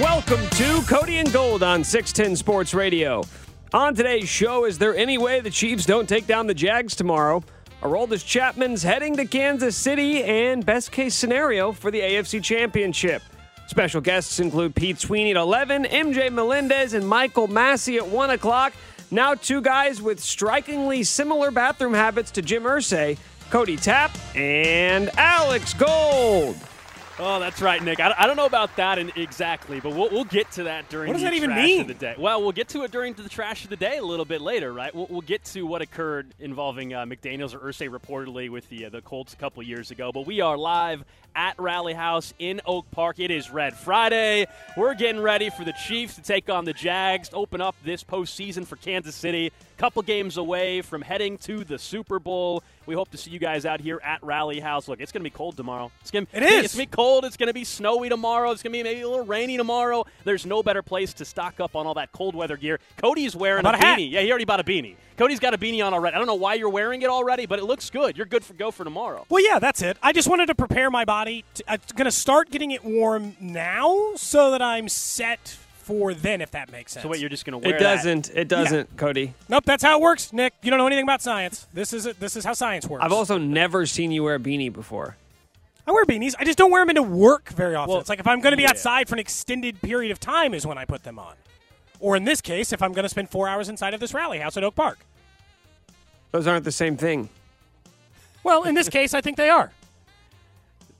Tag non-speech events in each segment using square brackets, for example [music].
Welcome to Cody and Gold on 610 Sports Radio. On today's show, is there any way the Chiefs don't take down the Jags tomorrow? Aroldis Chapman's heading to Kansas City, and best case scenario for the AFC Championship. Special guests include Pete Sweeney at 11, MJ Melendez, and Michael Massey at 1 o'clock. Now, two guys with strikingly similar bathroom habits to Jim Irsay Cody Tapp and Alex Gold. Oh, that's right, Nick. I, I don't know about that in, exactly, but we'll, we'll get to that during the trash. What does the that even trash mean? of the day. Well, we'll get to it during the trash of the day a little bit later, right? We'll, we'll get to what occurred involving uh, McDaniels or Irsay reportedly with the uh, the Colts a couple years ago. But we are live at Rally House in Oak Park. It is Red Friday. We're getting ready for the Chiefs to take on the Jags, open up this postseason for Kansas City. Couple games away from heading to the Super Bowl. We hope to see you guys out here at Rally House. Look, it's going to be cold tomorrow. It's going It is. It's going to be cold. It's going to be snowy tomorrow. It's going to be maybe a little rainy tomorrow. There's no better place to stock up on all that cold weather gear. Cody's wearing a a beanie. Yeah, he already bought a beanie. Cody's got a beanie on already. I don't know why you're wearing it already, but it looks good. You're good for go for tomorrow. Well, yeah, that's it. I just wanted to prepare my body. To, I'm going to start getting it warm now so that I'm set for then, if that makes sense. So wait, you're just going to wear It doesn't. It doesn't, Cody. nope, that's how it works, Nick. You don't know anything about science. This is it. This is how science works. I've also never seen you wear a beanie before. I wear beanies. I just don't wear them into work very often. Well, it's like if I'm going to be yeah. outside for an extended period of time is when I put them on. Or in this case, if I'm going to spend four hours inside of this rally house at Oak Park. Those aren't the same thing. Well, in this case, I think they are.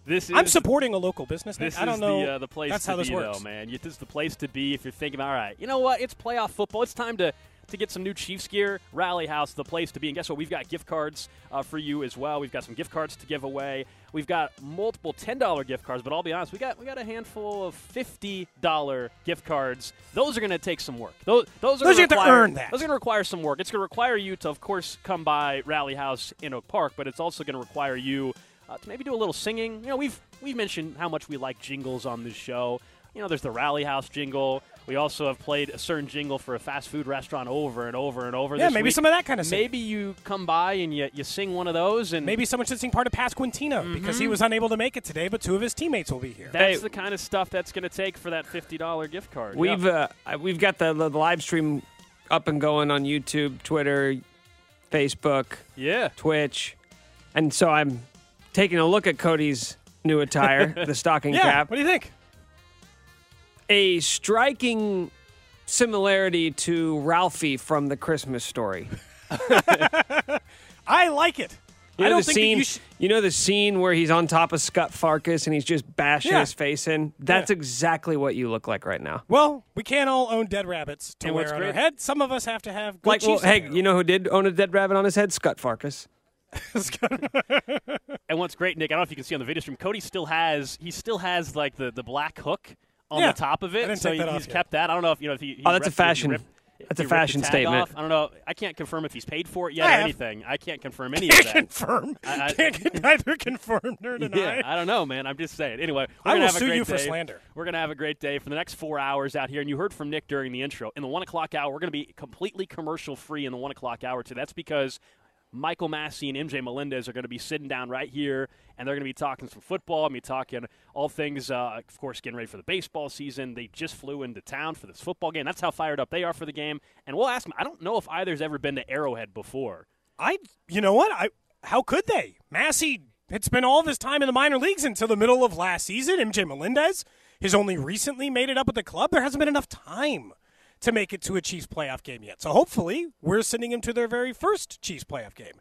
This is I'm supporting a local business. This I don't is know. the, uh, the place That's to how this be, works. though, man. This is the place to be if you're thinking, all right, you know what? It's playoff football. It's time to to get some new Chiefs gear. Rally House, the place to be. And guess what? We've got gift cards uh, for you as well. We've got some gift cards to give away. We've got multiple ten dollar gift cards, but I'll be honest, we got we got a handful of fifty dollar gift cards. Those are going to take some work. Those those are Those gonna you have to earn that. Those are going to require some work. It's going to require you to, of course, come by Rally House in Oak Park, but it's also going to require you uh, to maybe do a little singing. You know, we've we've mentioned how much we like jingles on this show. You know, there's the Rally House jingle. We also have played a certain jingle for a fast food restaurant over and over and over. Yeah, this maybe week. some of that kind of singing. Maybe you come by and you, you sing one of those, and Maybe someone should sing part of Pasquantino because he was unable to make it today, but two of his teammates will be here. that's Hey. the kind of stuff that's going to take for that fifty dollar gift card. We've Yeah. uh, we've got the, the live stream up and going on YouTube, Twitter, Facebook, yeah. Twitch, and so I'm taking a look at Cody's new attire, [laughs] the stocking yeah, cap. what do you think? A striking similarity to Ralphie from the Christmas Story. [laughs] I like it. You I know don't the think scene. you should. you know the scene where he's on top of Scott Farkus and he's just bashing Yeah. his face in. That's Yeah. exactly what you look like right now. Well, we can't all own dead rabbits to And wear on our head. Some of us have to have good Like, well, hey, you know who did own a dead rabbit on his head? Scott Farkus. [laughs] [laughs] And what's great, Nick, I don't know if you can see on the video stream, Cody still has he still has like the, the black hook on Yeah. the top of I it. didn't so take that he- off he's yet. kept that. I don't know if you know if he. he Oh, that's a ripped- if he fashion- ripped- that's a he ripped the fashion statement. off. I don't know. I can't confirm if he's paid for it yet I or have- anything. I can't confirm [laughs] any of Can't that. confirm. I- I- Can't neither confirm nor deny. Yeah, I don't know, man. I'm just saying. Anyway, we're I gonna will have a sue great you for slander. We're gonna have a great day for the next four hours out here. And you heard from Nick during the intro. In the one o'clock hour, we're gonna be completely commercial free in the one o'clock hour too. That's because Michael Massey and MJ Melendez are going to be sitting down right here, and they're going to be talking some football. I'm be talking all things, uh, of course, getting ready for the baseball season. They just flew into town for this football game. That's how fired up they are for the game. And we'll ask them. I don't know if either's ever been to Arrowhead before. I, you know what? I, how could they? Massey had spent all of his time in the minor leagues until the middle of last season. MJ Melendez has only recently made it up with the club. There hasn't been enough time to make it to a Chiefs playoff game yet. So hopefully, we're sending him to their very first Chiefs playoff game.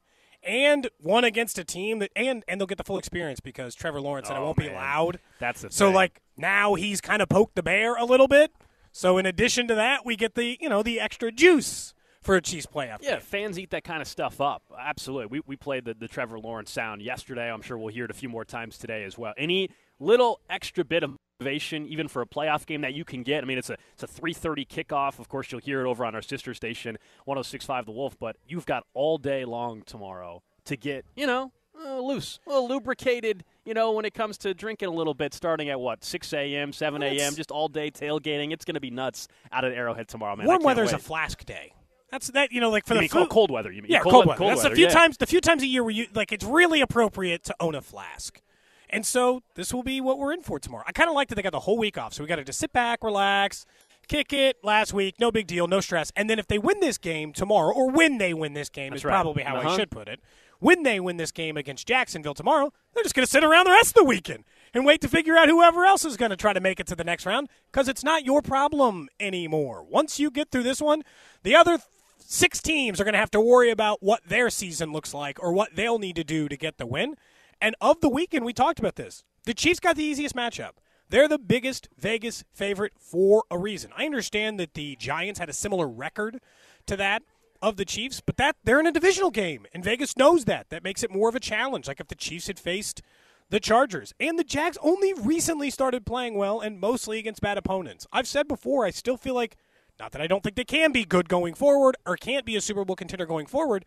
And one against a team that, and and they'll get the full experience because Trevor Lawrence said it Oh, won't be loud. That's the So thing. like now he's kind of poked the bear a little bit. So in addition to that, we get the you know the extra juice for a Chiefs playoff. Yeah, game. fans eat that kind of stuff up. Absolutely. We, we played the, the Trevor Lawrence sound yesterday. I'm sure we'll hear it a few more times today as well. Any little extra bit of motivation, even for a playoff game that you can get. I mean, it's a it's a 3:30 kickoff. Of course, you'll hear it over on our sister station, 106.5 The Wolf. But you've got all day long tomorrow to get, you know, uh, loose, a little lubricated. You know, when it comes to drinking a little bit, starting at what 6 a.m., 7 a.m., just all day tailgating. It's going to be nuts out at Arrowhead tomorrow, man. Warm can't weather's a flask day. That's that you know like for You the food. cold, cold weather? You mean Yeah, cold, cold, weather, weather. That's the few yeah. times the few times a year where you like it's really appropriate to own a flask. And so this will be what we're in for tomorrow. I kind of like that they got the whole week off, so we got to just sit back, relax, kick it last week, no big deal, no stress. And then if they win this game tomorrow, or when they win this game That's is right. probably how Uh-huh. I should put it. When they win this game against Jacksonville tomorrow, they're just going to sit around the rest of the weekend and wait to figure out whoever else is going to try to make it to the next round because it's not your problem anymore. Once you get through this one, the other six teams are going to have to worry about what their season looks like or what they'll need to do to get the win. And of the weekend, we talked about this. The Chiefs got the easiest matchup. They're the biggest Vegas favorite for a reason. I understand that the Giants had a similar record to that of the Chiefs, but that they're in a divisional game, and Vegas knows that. That makes it more of a challenge. Like if the Chiefs had faced the Chargers and the Jags only recently started playing well and mostly against bad opponents. I've said before, I still feel like not that I don't think they can be good going forward or can't be a Super Bowl contender going forward.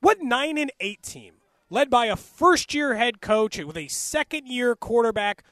What nine and eight team led by a first year head coach with a second year quarterback?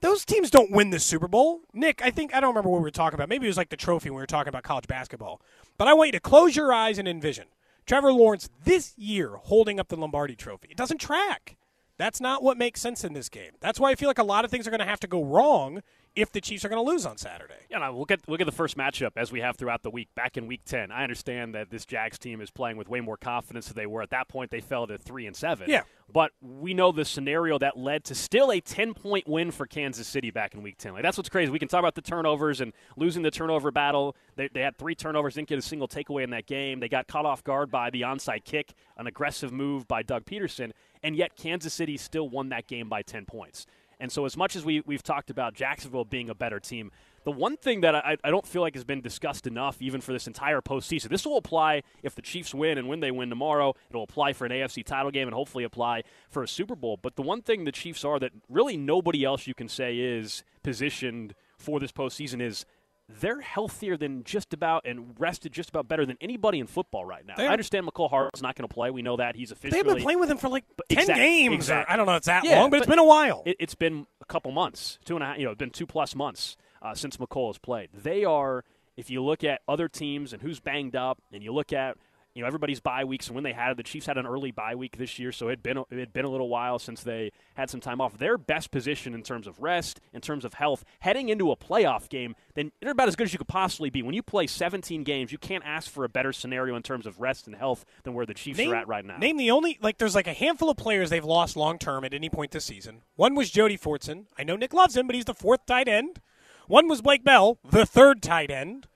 Those teams don't win the Super Bowl. Nick, I think I don't remember what we were talking about. Maybe it was like the trophy when we were talking about college basketball. But I want you to close your eyes and envision Trevor Lawrence this year holding up the Lombardi trophy. It doesn't track. That's not what makes sense in this game. That's why I feel like a lot of things are going to have to go wrong if the Chiefs are going to lose on Saturday. Yeah, no, look at look at the first matchup as we have throughout the week. Back in Week Ten, I understand that this Jags team is playing with way more confidence than they were at that point. They fell to three and seven. Yeah. but we know the scenario that led to still a ten point win for Kansas City back in Week Ten. Like that's what's crazy. We can talk about the turnovers and losing the turnover battle. They, they had three turnovers, didn't get a single takeaway in that game. They got caught off guard by the onside kick, an aggressive move by Doug Pederson, and yet Kansas City still won that game by ten points. And so, as much as we, we've talked about Jacksonville being a better team, the one thing that I, I don't feel like has been discussed enough, even for this entire postseason, this will apply if the Chiefs win and when they win tomorrow. It'll apply for an AFC title game and hopefully apply for a Super Bowl. But the one thing the Chiefs are that really nobody else you can say is positioned for this postseason is they're healthier than just about and rested just about better than anybody in football right now. They I understand Mecole Hardman's not going to play. We know that he's officially They've been playing with him for like ten Exact- games. exactly. I don't know. It's that Yeah, long, but, it's been a while. it, it's been a couple months, two and a half. You know, it's been two plus months uh, since Mecole has played. They are, if you look at other teams and who's banged up, and you look at you know everybody's bye weeks and when they had it. The Chiefs had an early bye week this year, so it had been it had been a little while since they had some time off. Their best position in terms of rest, in terms of health, heading into a playoff game, then they're about as good as you could possibly be. When you play 17 games, you can't ask for a better scenario in terms of rest and health than where the Chiefs name, are at right now. Name the only like. There's like a handful of players they've lost long term at any point this season. One was Jody Fortson. I know Nick loves him, but he's the fourth tight end. One was Blake Bell, the third tight end.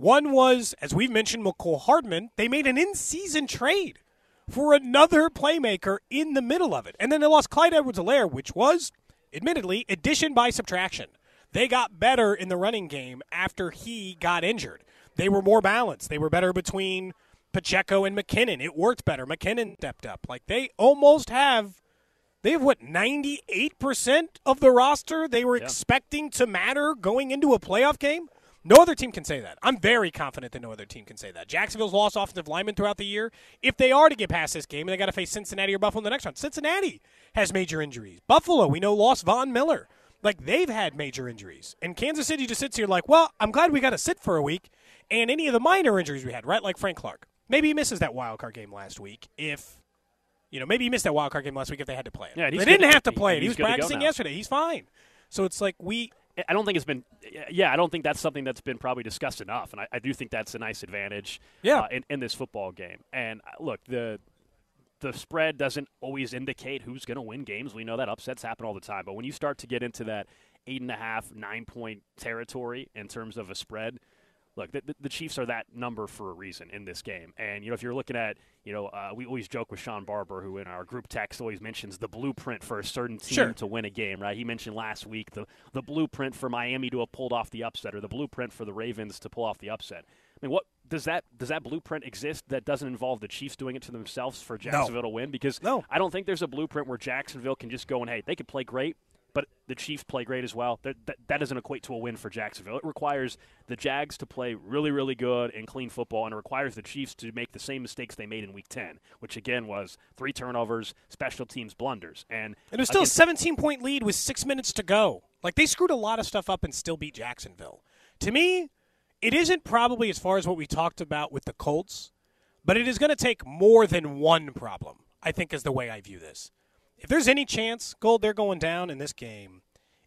One was, as we've mentioned, Mecole Hardman. They made an in-season trade for another playmaker in the middle of it, and then they lost Clyde Edwards-Helaire, which was, admittedly, addition by subtraction. They got better in the running game after he got injured. They were more balanced. They were better between Pacheco and McKinnon. It worked better. McKinnon stepped up. Like they almost have they have what 98% of the roster they were expecting to matter going into a playoff game. No other team can say that. I'm very confident that no other team can say that. Jacksonville's lost offensive linemen throughout the year. If they are to get past this game and they got to face Cincinnati or Buffalo in the next round, Cincinnati has major injuries. Buffalo, we know, lost Von Miller. Like they've had major injuries. And Kansas City just sits here like, well, I'm glad we got to sit for a week. And any of the minor injuries we had, right? Like Frank Clark. Maybe he misses that wild card game last week if you know, maybe he missed that wild card game last week if they had to play it. Yeah, they didn't have to play it. He was good to go practicing yesterday. He's fine. So it's like we I don't think it's been, yeah, I don't think that's something that's been probably discussed enough, and I, I do think that's a nice advantage, Yeah. uh, in, in this football game. And uh, look, the the spread doesn't always indicate who's going to win games. We know that upsets happen all the time, but when you start to get into that eight and a half, nine point territory in terms of a spread. Look, the, the- Chiefs are that number for a reason in this game, and you know if you're looking at, you know, uh, we always joke with Sean Barber, who in our group text always mentions the blueprint for a certain team Sure. to win a game, right? He mentioned last week the the blueprint for Miami to have pulled off the upset, or the blueprint for the Ravens to pull off the upset. I mean, what does that does that blueprint exist that doesn't involve the Chiefs doing it to themselves for Jacksonville to win? Because No. I don't think there's a blueprint where Jacksonville can just go and hey, they could play great, but the Chiefs play great as well. That, that, that doesn't equate to a win for Jacksonville. It requires the Jags to play really, really good and clean football, and it requires the Chiefs to make the same mistakes they made in Week 10, which again was three turnovers, special teams blunders, and it was still against- a 17 point lead with six minutes to go. Like they screwed a lot of stuff up and still beat Jacksonville. To me, it isn't probably as far as what we talked about with the Colts, but it is going to take more than one problem. I think is the way I view this. If there's any chance, Gold, they're going down in this game,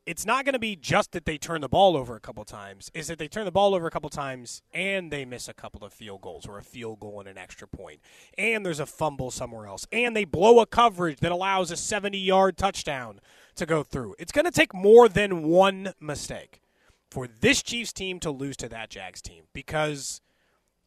it's not going to be just that they turn the ball over a couple times. Is that they turn the ball over a couple times and they miss a couple of field goals or a field goal and an extra point, and there's a fumble somewhere else, and they blow a coverage that allows a 70-yard touchdown to go through. It's going to take more than one mistake for this Chiefs team to lose to that Jags team because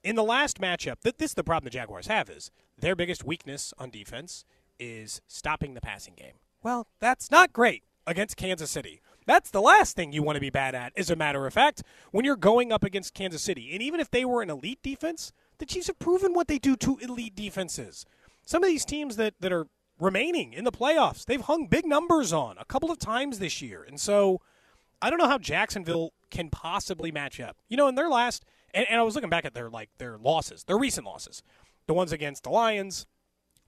in the last matchup, th- this is the problem the Jaguars have is their biggest weakness on defense is stopping the passing game. Well, that's not great against Kansas City. That's the last thing you want to be bad at, as a matter of fact, when you're going up against Kansas City. And even if they were an elite defense, the Chiefs have proven what they do to elite defenses. Some of these teams that, that are remaining in the playoffs, they've hung big numbers on a couple of times this year. And so I don't know how Jacksonville can possibly match up. You know, in their last and, and I was looking back at their like their losses, their recent losses. The ones against the Lions,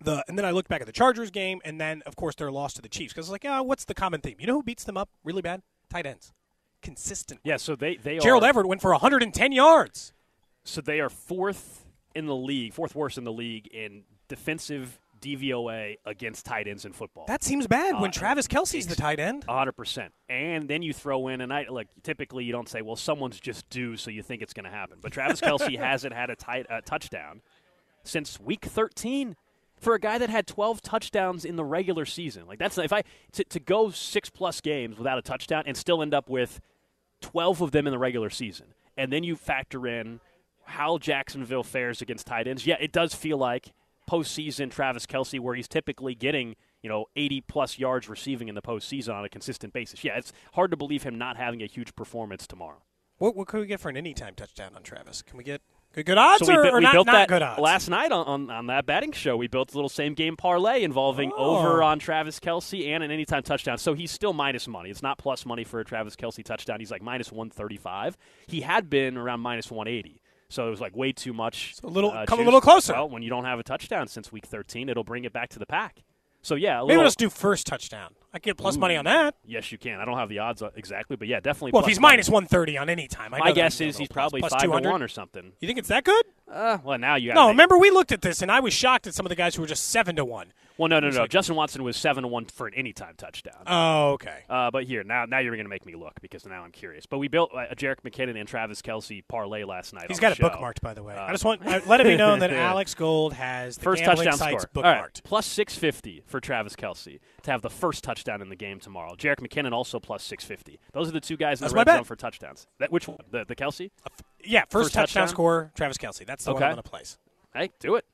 the and then I looked back at the Chargers game, and then of course their loss to the Chiefs because it's like, oh, what's the common theme? You know who beats them up really bad? Tight ends, consistent. Yeah, so they they Gerald are, Everett went for 110 yards. So they are fourth in the league, fourth worst in the league in defensive DVOA against tight ends in football. That seems bad when Uh, Travis Kelce's the tight end. hundred percent. And then you throw in, and I like typically you don't say, well, someone's just due, so you think it's going to happen. But Travis [laughs] Kelce hasn't had a tight a touchdown since week thirteen. For a guy that had 12 touchdowns in the regular season, like that's if I to, to go six plus games without a touchdown and still end up with 12 of them in the regular season, and then you factor in how Jacksonville fares against tight ends. Yeah, it does feel like postseason Travis Kelce, where he's typically getting you know 80 plus yards receiving in the postseason on a consistent basis. Yeah, it's hard to believe him not having a huge performance tomorrow. What, what could we get for an anytime touchdown on Travis? Can we get good, good odds so we, or, we not, built not that good odds? last night on, on, on that betting show. We built a little same game parlay involving Oh. over on Travis Kelce and an anytime touchdown. So he's still minus money. It's not plus money for a Travis Kelce touchdown. He's like minus 135. He had been around minus 180. So it was like way too much. So a little- uh, come a little closer. Well, when you don't have a touchdown since week 13, it'll bring it back to the pack. So yeah, a Maybe little, let's do first touchdown. I get plus money on that. Yes, you can. I don't have the odds exactly, but yeah, definitely. Well, if he's minus 130 on any time, I my guess is he's probably plus, five plus to 200. one or something. You think it's that good? Uh, well, now you No, remember we looked at this and I was shocked at some of the guys who were just seven to one. Well, no, no, no. like- Justin Watson was seven to one for an anytime touchdown. Oh, okay. Uh, but here now, now you're going to make me look because now I'm curious. But we built uh, a Jerick McKinnon and Travis Kelce parlay last night. He's got it bookmarked, by the way. Uh, I just want uh, let it be known that [laughs] Alex Gold has the First touchdown sites score. All right, bookmarked. plus 650 for Travis Kelce to have the first touchdown in the game tomorrow. Jerick McKinnon also plus 650. Those are the two guys in That's the red zone for touchdowns. That which one? The the Kelce? Yeah, first, First touchdown, touchdown? score, Travis Kelce. That's the one Okay. I'm going to place. Hey, do it.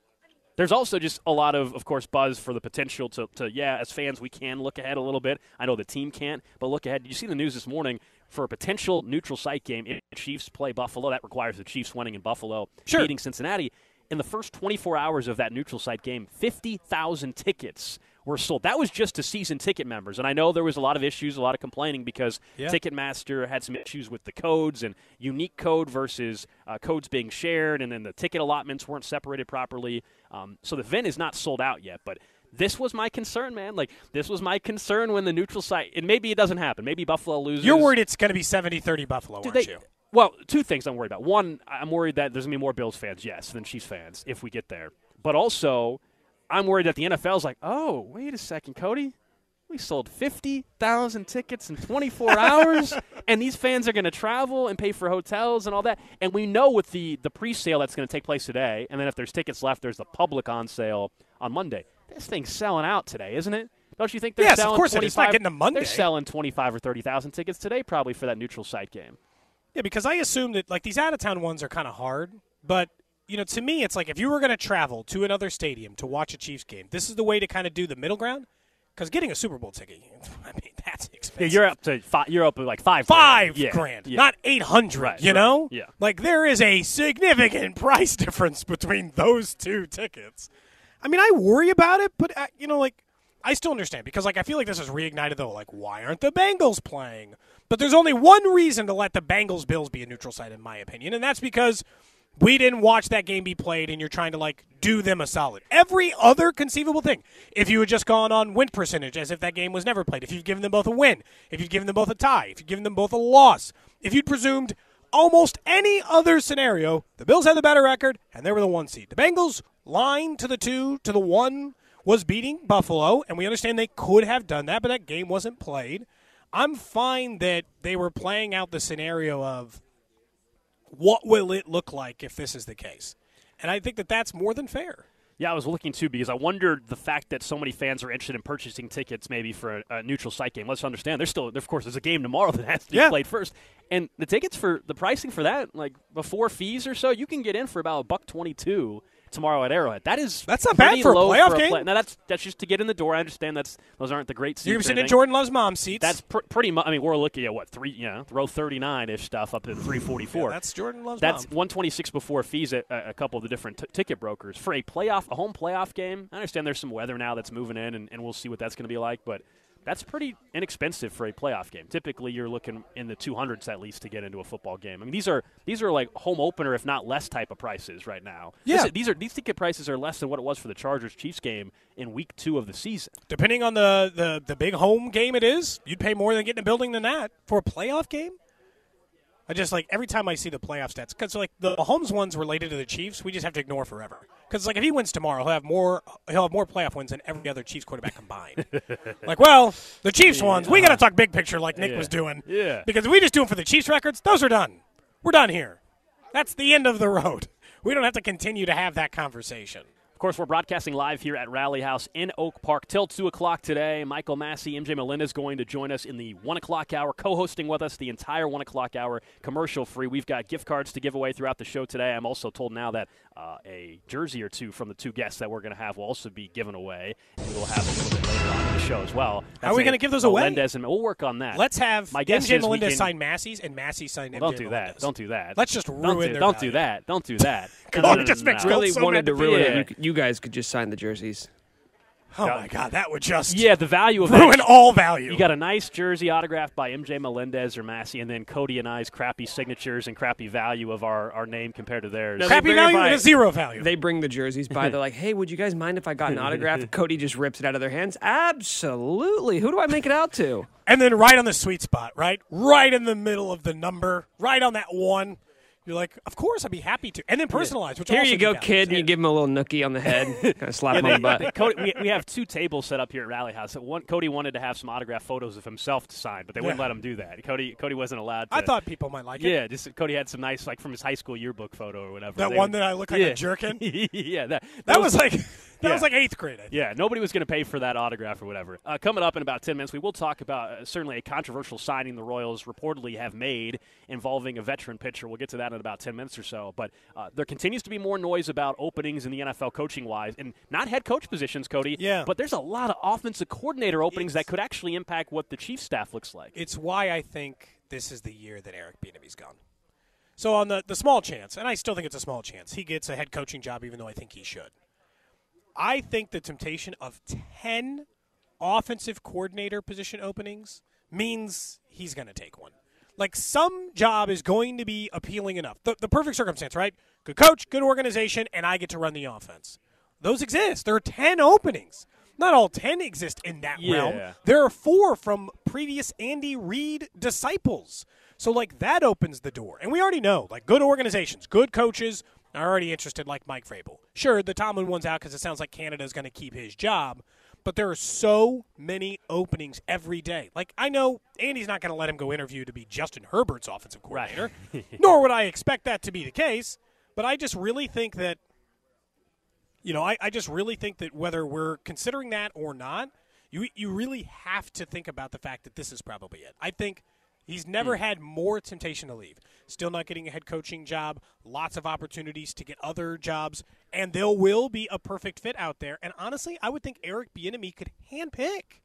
There's also just a lot of, of course, buzz for the potential to, to, yeah, as fans, we can look ahead a little bit. I know the team can't, but look ahead. Did you see the news this morning for a potential neutral site game if the Chiefs play Buffalo? That requires the Chiefs winning in Buffalo, Sure. beating Cincinnati. In the first 24 hours of that neutral site game, 50,000 tickets were sold. That was just to season ticket members. And I know there was a lot of issues, a lot of complaining because Yeah. Ticketmaster had some issues with the codes and unique code versus uh, codes being shared, and then the ticket allotments weren't separated properly. Um, so the event is not sold out yet, but. This was my concern, man. Like this was my concern when the neutral site. And maybe it doesn't happen. Maybe Buffalo loses. You're worried it's going to be 70-30 Buffalo, aren't they- you? Well, two things I'm worried about. One, I'm worried that there's gonna be more Bills fans, yes, than Chiefs fans if we get there. But also, I'm worried that the NFL's like, oh, wait a second, Cody, we sold 50,000 tickets in 24 [laughs] hours, and these fans are going to travel and pay for hotels and all that. And we know with the the pre-sale that's going to take place today, and then if there's tickets left, there's the public on sale on Monday. This thing's selling out today, isn't it? Don't you think they're Yes, of selling course it 25, is. It's not getting to Monday. They're selling 25 or 30,000 tickets today probably for that neutral site game. Yeah, because I assume that like these out of town ones are kind of hard, but you know, to me, it's like if you were going to travel to another stadium to watch a Chiefs game, this is the way to kind of do the middle ground. Because getting a Super Bowl ticket, [laughs] I mean, that's Yeah, expensive. you're up to five. You're up to like five. five grand. Yeah, grand, yeah. not eight hundred. Right, you right, know, yeah. like there is a significant [laughs] price difference between those two tickets. I mean, I worry about it, but uh, you know, like I still understand because like I feel like this has reignited though. Like, why aren't the Bengals playing? But there's only one reason to let the Bengals Bills be a neutral site, in my opinion, and that's because we didn't watch that game be played, and you're trying to like do them a solid. Every other conceivable thing, if you had just gone on win percentage as if that game was never played, if you'd given them both a win, if you'd given them both a tie, if you'd given them both a loss, if you'd presumed almost any other scenario, the Bills had the better record, and they were the one seed. The Bengals line to the two to the one was beating Buffalo, and we understand they could have done that, but that game wasn't played. I'm fine that they were playing out the scenario of what will it look like if this is the case. And I think that that's more than fair. Yeah, I was looking too because I wondered the fact that so many fans are interested in purchasing tickets maybe for a, a neutral site game. Let's understand, there's still, of course, there's a game tomorrow [laughs] that has to Yeah. be played first, and the tickets for the pricing for that, like before fees or so, you can get in for about a buck twenty-two tomorrow at Arrowhead. That is That's not bad for a playoff for game. play- Now that's that's just to get in the door. I understand that's those aren't the great seats. You're sitting in. Jordan Loves Mom seats. That's pr- pretty much. I mean, we're looking at what three, you know, row thirty-nine ish stuff up to three forty-four. Yeah, that's Jordan Loves That's Mom. 126 before fees at a, a couple of the different t- ticket brokers for a playoff, a home playoff game. I understand there's some weather now that's moving in, and, and we'll see what that's going to be like. But that's pretty inexpensive for a playoff game. Typically, you're looking in the 200s at least to get into a football game. I mean, these are these are like home opener, if not less, type of prices right now. Yeah. This- these are these ticket prices are less than what it was for the Chargers Chiefs game in Week Two of the season. Depending on the, the, the big home game it is, you'd pay more than getting a building than that for a playoff game. I just like every time I see the playoff stats because like the Mahomes ones related to the Chiefs, we just have to ignore forever. Because like if he wins tomorrow, he'll have more he'll have more playoff wins than every other Chiefs quarterback combined. [laughs] like, well, the Chiefs ones, we got to talk big picture like Nick Yeah. was doing. Yeah. Because if we just do them for the Chiefs records, those are done. We're done here. That's the end of the road. [laughs] We don't have to continue to have that conversation. Course, we're broadcasting live here at Rally House in Oak Park till 2 o'clock today. Michael Massey, MJ Melendez going to join us in the 1 o'clock hour, co hosting with us the entire 1 o'clock hour, commercial free. We've got gift cards to give away throughout the show today. I'm also told now that uh, a jersey or two from the two guests that we're going to have will also be given away. And we'll have a little bit later on in the show as well. How are we gonna give those away? Melendez and we'll work on that. Let's have My guess MJ is Melendez can- sign Massey's and Massey sign Well, MJ don't do that. Don't do that. Let's just Don't ruin do, their Don't value. do that. Don't do that. [laughs] Come No, on, no, it no, just no, makes no. Really so wanted to many- ruin Yeah. it. You, you guys could just sign the jerseys. Oh my God, that would just Yeah, the value of ruin that all value. You got a nice jersey autographed by MJ Melendez or Massey, and then Cody and I's crappy signatures and crappy value of our, our name compared to theirs. No, crappy They bring it value by- and zero value. They bring the jerseys by. They're [laughs] like, "Hey, would you guys mind if I got an autograph?" [laughs] Cody just rips it out of their hands. Absolutely. Who do I make it out to? and then right on the sweet spot, right, right in the middle of the number, right on that one. You're like, of course, I'd be happy to, and then personalized. Which Here also you go, do that. kid. And you give him a little nookie on the head. [laughs] kind of slap him on the butt. Cody, we, we have two tables set up here at Rally House. One, Cody wanted to have some autograph photos of himself to sign, but they wouldn't Yeah. let him do that. Cody Cody wasn't allowed. to. I thought people might like it. Yeah, just Cody had some nice, like from his high school yearbook photo or whatever. That They one would- that I look like yeah. a jerkin. [laughs] yeah, that That those- was like that Yeah. was like eighth grade. I think. Yeah, nobody was going to pay for that autograph or whatever. Uh, coming up in about 10 minutes, we will talk about uh, certainly a controversial signing the Royals reportedly have made involving a veteran pitcher. We'll get to that in about 10 minutes or so. But uh, there continues to be more noise about openings in the NFL coaching wise, and not head coach positions, Cody. Yeah. But there's a lot of offensive coordinator openings that could actually impact what the Chiefs staff looks like. It's why I think this is the year that Eric Bieniemy's gone. So on the the small chance, and I still think it's a small chance, he gets a head coaching job, even though I think he should. I think the temptation of ten offensive coordinator position openings means he's going to take one. Like some job is going to be appealing enough. The, the perfect circumstance, right? Good coach, good organization, and I get to run the offense. Those exist. There are 10 openings. Not all 10 exist in that realm. There are four from previous Andy Reid disciples. So, like, that opens the door. And we already know, like, good organizations, good coaches are already interested, like Mike Vrabel. Sure, the Tomlin one's out because it sounds like Canada is going to keep his job, but there are so many openings every day. Like, I know Andy's not going to let him go interview to be Justin Herbert's offensive coordinator, [laughs] nor would I expect that to be the case, but I just really think that you know, I, I just really think that whether we're considering that or not, you you really have to think about the fact that this is probably it. I think he's never hmm. had more temptation to leave. Still not getting a head coaching job, lots of opportunities to get other jobs, and there will be a perfect fit out there. And honestly, I would think Eric Bieniemy could handpick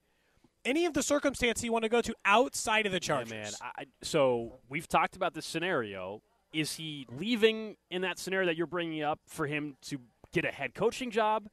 any of the circumstance you want to go to outside of the Yeah, Chargers. man. I, so we've talked about this scenario. Is he leaving in that scenario that you're bringing up for him to get a head coaching job,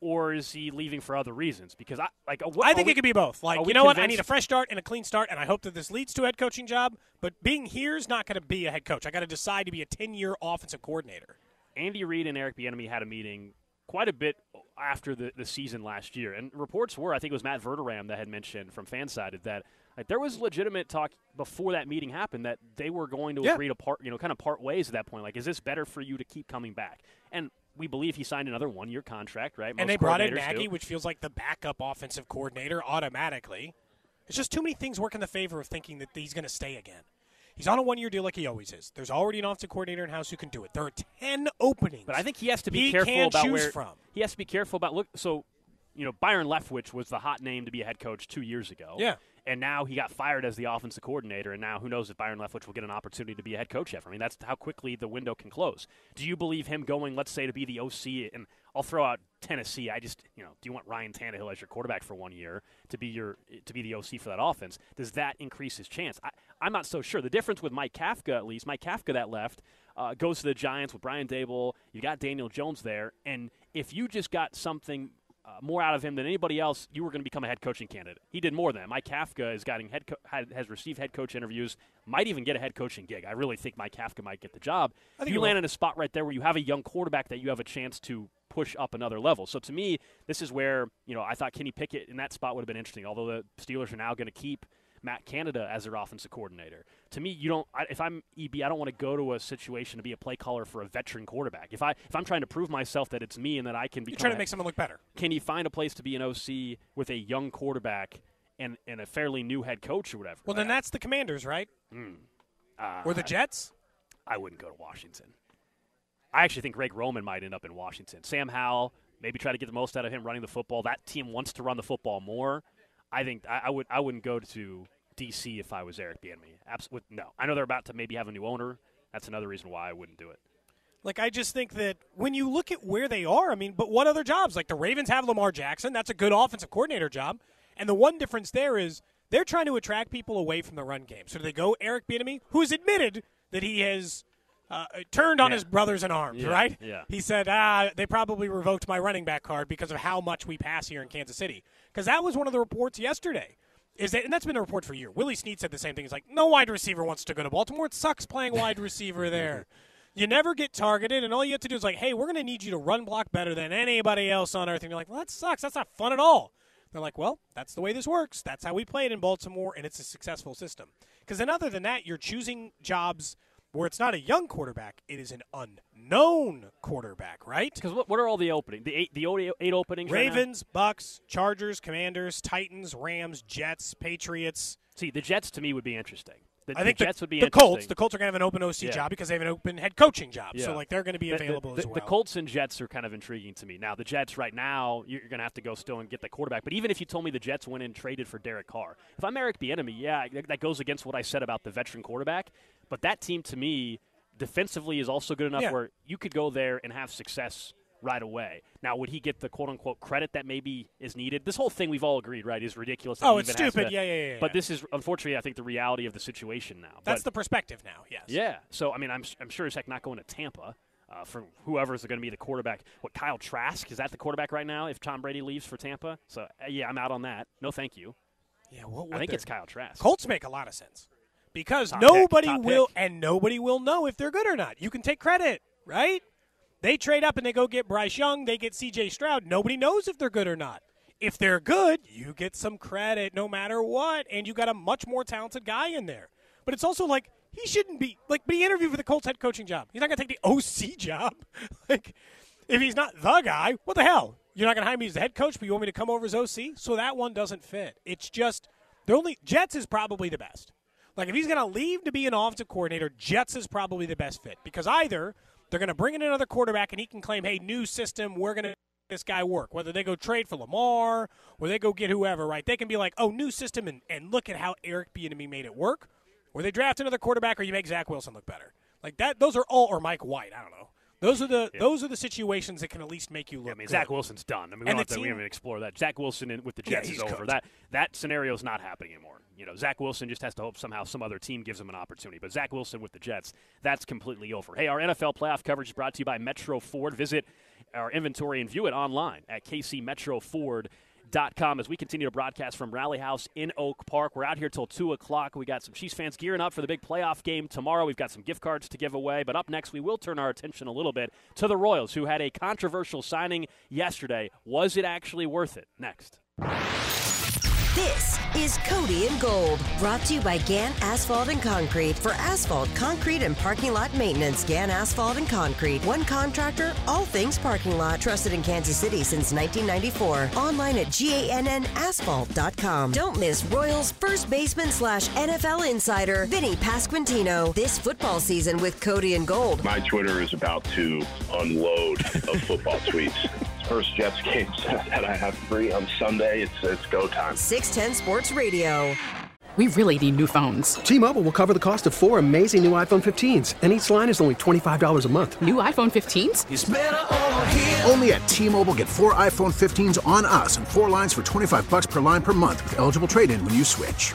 or is he leaving for other reasons? Because I like. uh, What, I think we- it could be both. Like, you know what? I need a fresh start and a clean start, and I hope that this leads to a head coaching job. But being here is not going to be a head coach. I got to decide to be a ten-year offensive coordinator. Andy Reid and Eric Bieniemy had a meeting quite a bit after the, the season last year, and reports were I think it was Matt Verderame that had mentioned from Fansided that like there was legitimate talk before that meeting happened that they were going to Yeah. agree to part you know kind of part ways at that point. Like, is this better for you to keep coming back? And we believe he signed another one-year contract, right? Most and they brought in Nagy, do. which feels like the backup offensive coordinator automatically. It's just too many things work in the favor of thinking that he's going to stay again. He's on a one-year deal like he always is. There's already an offensive coordinator in house who can do it. There are ten openings. But I think he has to be he careful about where from. he has to be careful about look. So, you know, Byron Leftwich was the hot name to be a head coach two years ago. Yeah. And now he got fired as the offensive coordinator, and now who knows if Byron Leftwich will get an opportunity to be a head coach ever? I mean, that's how quickly the window can close. Do you believe him going, let's say, to be the OC? And I'll throw out Tennessee. I just, you know, do you want Ryan Tannehill as your quarterback for one year to be your to be the OC for that offense? Does that increase his chance? I, I'm not so sure. The difference with Mike Kafka, at least, Mike Kafka that left. Uh, goes to the Giants with Brian Daboll. You got Daniel Jones there, and if you just got something uh, more out of him than anybody else, you were going to become a head coaching candidate. He did more than that. Mike Kafka is getting head co- has received head coach interviews, might even get a head coaching gig. I really think Mike Kafka might get the job. I think you land will. in a spot right there where you have a young quarterback that you have a chance to push up another level. So to me, this is where you know I thought Kenny Pickett in that spot would have been interesting. Although the Steelers are now going to keep Matt Canada as their offensive coordinator. To me, you don't. I, if I'm EB, I don't want to go to a situation to be a play caller for a veteran quarterback. If I if I'm trying to prove myself that it's me and that I can be You're trying to make someone look better. can you find a place to be an OC with a young quarterback and, and a fairly new head coach or whatever? Well, then that's the Commanders, right? uh, Or the Jets? I wouldn't go to Washington. I actually think Greg Roman might end up in Washington. Sam Howell, maybe try to get the most out of him running the football. That team wants to run the football more. I think I, I would I wouldn't go to DC if I was Eric Bieniemy. Absolutely no. I know they're about to maybe have a new owner. That's another reason why I wouldn't do it. Like I just think that when you look at where they are, I mean, but what other jobs? Like the Ravens have Lamar Jackson, that's a good offensive coordinator job. And the one difference there is they're trying to attract people away from the run game. So do they go Eric Bieniemy, who has admitted that he has uh, turned on Yeah. his brothers in arms, Yeah, right? yeah. He said, ah, they probably revoked my running back card because of how much we pass here in Kansas City. Because that was one of the reports yesterday. Is that, and that's been a report for a year. Willie Snead said the same thing. He's like, no wide receiver wants to go to Baltimore. It sucks playing wide receiver [laughs] there. You never get targeted, and all you have to do is like, hey, we're going to need you to run block better than anybody else on earth. And you're like, well, that sucks. That's not fun at all. They're like, well, that's the way this works. That's how we played in Baltimore, and it's a successful system. Because then, other than that, you're choosing jobs where it's not a young quarterback; it is an unknown quarterback, right? Because what, what are all the openings? The eight the eight, openings. right? Ravens, Bucks, Chargers, Commanders, Titans, Rams, Jets, Patriots. See, the Jets to me would be interesting. The, I think the Jets would be the interesting. Colts. The Colts are going to have an open OC Yeah. job because they have an open head coaching job. So like they're going to be The- the- available the, as well. The Colts and Jets are kind of intriguing to me. Now, the Jets right now, you're going to have to go still and get the quarterback. But even if you told me the Jets went and traded for Derek Carr, if I'm Eric Bieniemy, yeah, that goes against what I said about the veteran quarterback. But that team, to me, defensively is also good enough Yeah. where you could go there and have success right away. Now, would he get the quote unquote credit that maybe is needed? This whole thing we've all agreed, right, is ridiculous. Oh, it's stupid. to- Yeah, yeah, yeah, But yeah. this is unfortunately, I think, the reality of the situation now. That's But- the perspective now. Yes. yeah. So I mean, I'm I'm sure as heck not going to Tampa. Uh, for whoever's going to be the quarterback, what Kyle Trask is that the quarterback right now? If Tom Brady leaves for Tampa, so uh, yeah, I'm out on that. No, thank you. Yeah. What I think it's Kyle Trask. Colts make a lot of sense because Top nobody top will pick. and nobody will know if they're good or not. You can take credit, right? They trade up and they go get Bryce Young, they get CJ Stroud. Nobody knows if they're good or not. If they're good, you get some credit no matter what, and you got a much more talented guy in there. But it's also like he shouldn't be like but he interviewed for the Colts head coaching job. He's not gonna take the OC job. [laughs] like if he's not the guy, what the hell? You're not gonna hire me as the head coach, but you want me to come over as OC? So that one doesn't fit. It's just the only Jets is probably the best. Like if he's going to leave to be an offensive coordinator, Jets is probably the best fit because either they're going to bring in another quarterback and he can claim, "Hey, new system, we're going to make this guy work." Whether they go trade for Lamar or they go get whoever, right? They can be like, "Oh, new system," and, and look at how Eric Bieniemy made it work. Or they draft another quarterback, or you make Zach Wilson look better. Like that. Those are all, or Mike White. I don't know. Those are the those are the situations that can at least make you look. I mean, good. Zach Wilson's done. I mean, we And don't have the to we team- haven't explore that. Zach Wilson in, with the Yeah, Jets is over. cooked. That that scenario is not happening anymore. You know, Zach Wilson just has to hope somehow some other team gives him an opportunity. But Zach Wilson with the Jets, that's completely over. Hey, our NFL playoff coverage is brought to you by Metro Ford. Visit our inventory and view it online at kcmetroford.com as we continue to broadcast from Rally House in Oak Park. We're out here till 2 o'clock. We got some Chiefs fans gearing up for the big playoff game tomorrow. We've got some gift cards to give away. But up next, we will turn our attention a little bit to the Royals, who had a controversial signing yesterday. Was it actually worth it? Next. This is Cody and Gold, brought to you by Gann Asphalt and Concrete for asphalt, concrete, and parking lot maintenance. Gann Asphalt and Concrete, one contractor, all things parking lot. Trusted in Kansas City since 1994. Online at GANNasphalt.com. Don't miss Royals first baseman slash NFL insider Vinny Pasquantino this football season with Cody and Gold. My Twitter is about to unload of football tweets. [laughs] First Jets game [laughs] that I have free on Sunday. It's it's go time. 610 Sports Radio. We really need new phones. T-Mobile will cover the cost of four amazing new iPhone 15s, and each line is only $25 a month. New iPhone 15s? Only at T-Mobile get four iPhone 15s on us and four lines for 25 bucks per line per month with eligible trade-in when you switch.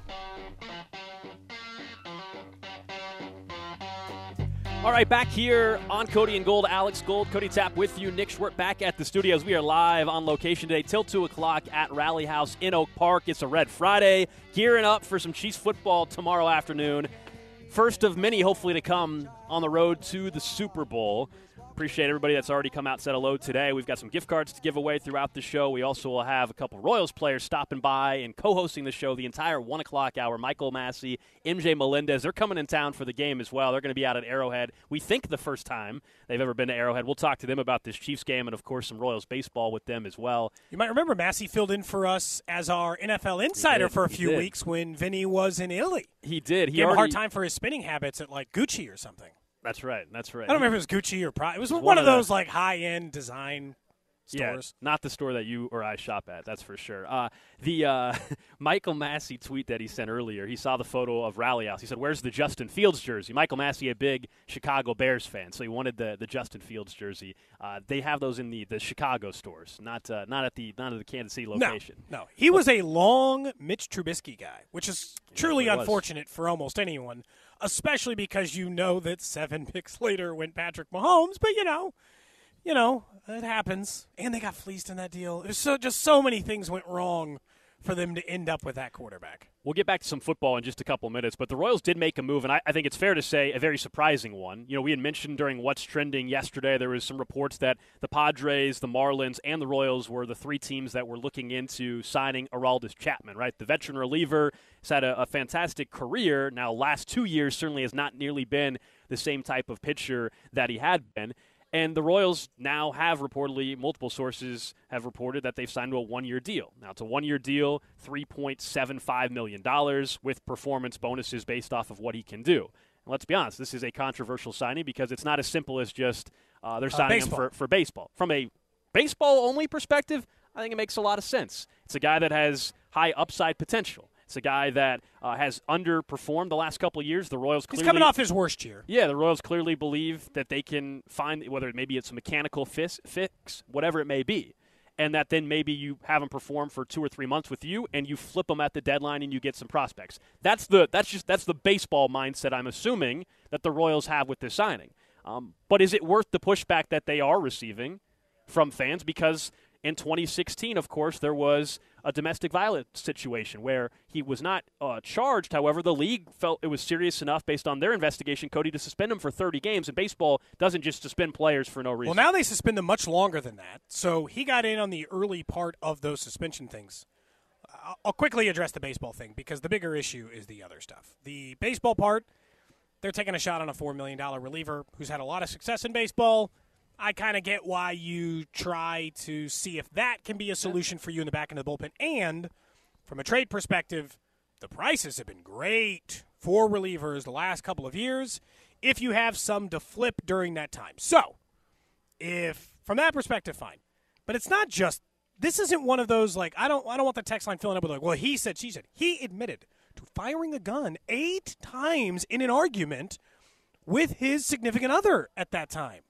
All right, back here on Cody and Gold. Alex Gold, Cody Tapp with you. Nick Schwerdt back at the studios. We are live on location today till 2 o'clock at Rally House in Oak Park. It's a Red Friday. Gearing up for some Chiefs football tomorrow afternoon. First of many, hopefully, to come on the road to the Super Bowl. Appreciate everybody that's already come out and said hello today. We've got some gift cards to give away throughout the show. We also will have a couple Royals players stopping by and co-hosting the show the entire one o'clock hour. Michael Massey, MJ Melendez, they're coming in town for the game as well. They're going to be out at Arrowhead. We think the first time they've ever been to Arrowhead. We'll talk to them about this Chiefs game and of course some Royals baseball with them as well. You might remember Massey filled in for us as our NFL insider for a few weeks when Vinny was in Italy. He did. He Gave him a hard time for his spinning habits at like Gucci or something. That's right. That's right. I don't remember if it was Gucci or Prada. It was, one, one of those like high end design stores. Yeah, not the store that you or I shop at. That's for sure. Uh, the uh, [laughs] Michael Massey tweet that he sent earlier. He saw the photo of Rally House. He said, "Where's the Justin Fields jersey?" Michael Massey, a big Chicago Bears fan, so he wanted the, the Justin Fields jersey. Uh, they have those in the, the Chicago stores, not uh, not at the not at the Kansas City location. No, no. He was a long Mitch Trubisky guy, which is truly was. unfortunate for almost anyone, especially because you know that seven [laughs] picks later went Patrick Mahomes. But you know, you know, it happens. And they got fleeced in that deal. So just so many things went wrong for them to end up with that quarterback. We'll get back to some football in just a couple minutes, but the Royals did make a move, and I, I think it's fair to say a very surprising one. You know, we had mentioned during What's Trending yesterday, there was some reports that the Padres, the Marlins, and the Royals were the three teams that were looking into signing Aroldis Chapman, right? The veteran reliever has had a, a fantastic career. Now, last two years certainly has not nearly been the same type of pitcher that he had been. And the Royals now have reportedly, multiple sources have reported that they've signed to a one year deal. Now, it's a one year deal, $3.75 million with performance bonuses based off of what he can do. And let's be honest, this is a controversial signing because it's not as simple as just uh, they're signing him for, for baseball. From a baseball only perspective, I think it makes a lot of sense. It's a guy that has high upside potential. It's a guy that uh, has underperformed the last couple of years. The Royals He's coming off his worst year. yeah, the Royals clearly believe that they can find whether it maybe it's a mechanical fix, fix, whatever it may be, and that then maybe you have him perform for two or three months with you, and you flip him at the deadline, and you get some prospects. That's the that's just that's the baseball mindset I'm assuming that the Royals have with this signing. Um, but is it worth the pushback that they are receiving from fans? Because in 2016, of course, there was a domestic violence situation where he was not uh, charged. However, the league felt it was serious enough based on their investigation, Cody, to suspend him for 30 games. And baseball doesn't just suspend players for no reason. Well, now they suspend them much longer than that. So he got in on the early part of those suspension things. I'll- I'll quickly address the baseball thing because the bigger issue is the other stuff. The baseball part, they're taking a shot on a $4 million reliever who's had a lot of success in baseball. I kind of get why you try to see if that can be a solution for you in the back end of the bullpen. And from a trade perspective, the prices have been great for relievers the last couple of years if you have some to flip during that time. So, if from that perspective, fine. But it's not just this isn't one of those like I don't I don't want the text line filling up with like, well, he said, she said. He admitted to firing a gun eight times in an argument with his significant other at that time.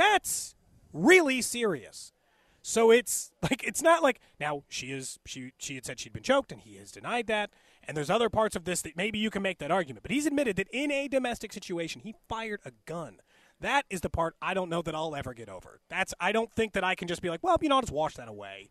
That's really serious. So it's [laughs] like it's not like now she is she she had said she'd been choked and he has denied that. And there's other parts of this that maybe you can make that argument. But he's admitted that in a domestic situation he fired a gun. That is the part I don't know that I'll ever get over. That's I don't think that I can just be like, well, you know, I'll just wash that away.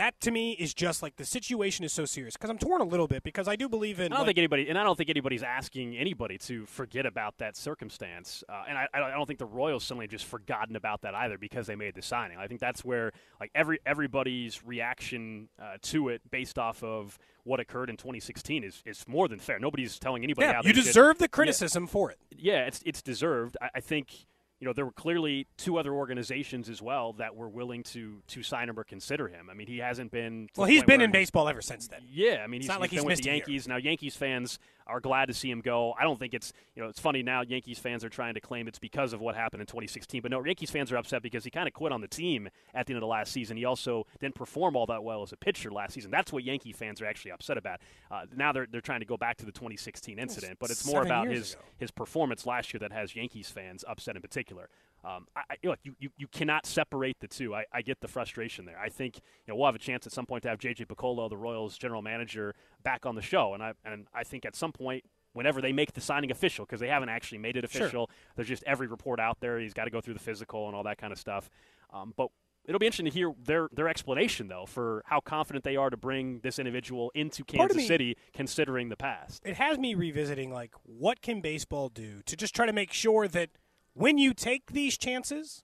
That to me is just like the situation is so serious because I'm torn a little bit because I do believe in. I don't like, think anybody, and I don't think anybody's asking anybody to forget about that circumstance. Uh, and I, I don't think the Royals suddenly just forgotten about that either because they made the signing. I think that's where like every everybody's reaction uh, to it, based off of what occurred in 2016, is is more than fair. Nobody's telling anybody. yeah, how you should- deserve the criticism for it. yeah, it's it's deserved. I, I think you know there were clearly two other organizations as well that were willing to to sign him or consider him. I mean, he hasn't been. Well, he's been in baseball ever since then. Yeah, I mean, It's he's, not like he's he's been with the. Yankees now. Yankees fans are glad to see him go. I don't think it's you know it's funny now. Yankees fans are trying to claim it's because of what happened in 2016, but no, Yankees fans are upset because he kind of quit on the team at the end of the last season. He also didn't perform all that well as a pitcher last season. That's what Yankee fans are actually upset about. Uh, now they're they're trying to go back to the 2016 incident, but it's more about his ago. his performance last year that has Yankees fans upset in particular. Um, I, I, look, you, you, you cannot separate the two. I, I get the frustration there. I think you know we'll have a chance at some point to have JJ Picollo, the Royals general manager, back on the show, and I and I think at some point. Whenever they make the signing official, because they haven't actually made it Sure. official, there's just every report out there. He's got to go through the physical and all that kind of stuff. Um, but it'll be interesting to hear their their explanation though for how confident they are to bring this individual into Kansas me- City, considering the past. it has me revisiting like what can baseball do to just try to make sure that when you take these chances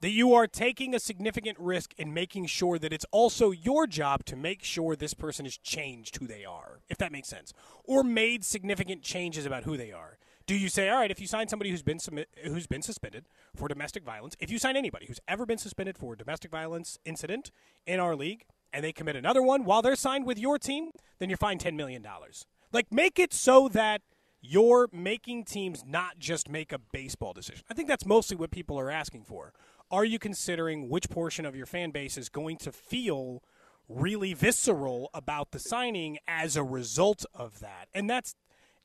that you are taking a significant risk in making sure that it's also your job to make sure this person has changed who they are if that makes sense or made significant changes about who they are. Do you say all right if you sign somebody who's been who's been suspended for domestic violence if you sign anybody who's ever been suspended for a domestic violence incident in our league and they commit another one while they're signed with your team then you're fined 10 million dollars. Like make it so that you're making teams not just make a baseball decision. I think that's mostly what people are asking for. Are you considering which portion of your fan base is going to feel really visceral about the signing as a result of that? And that's,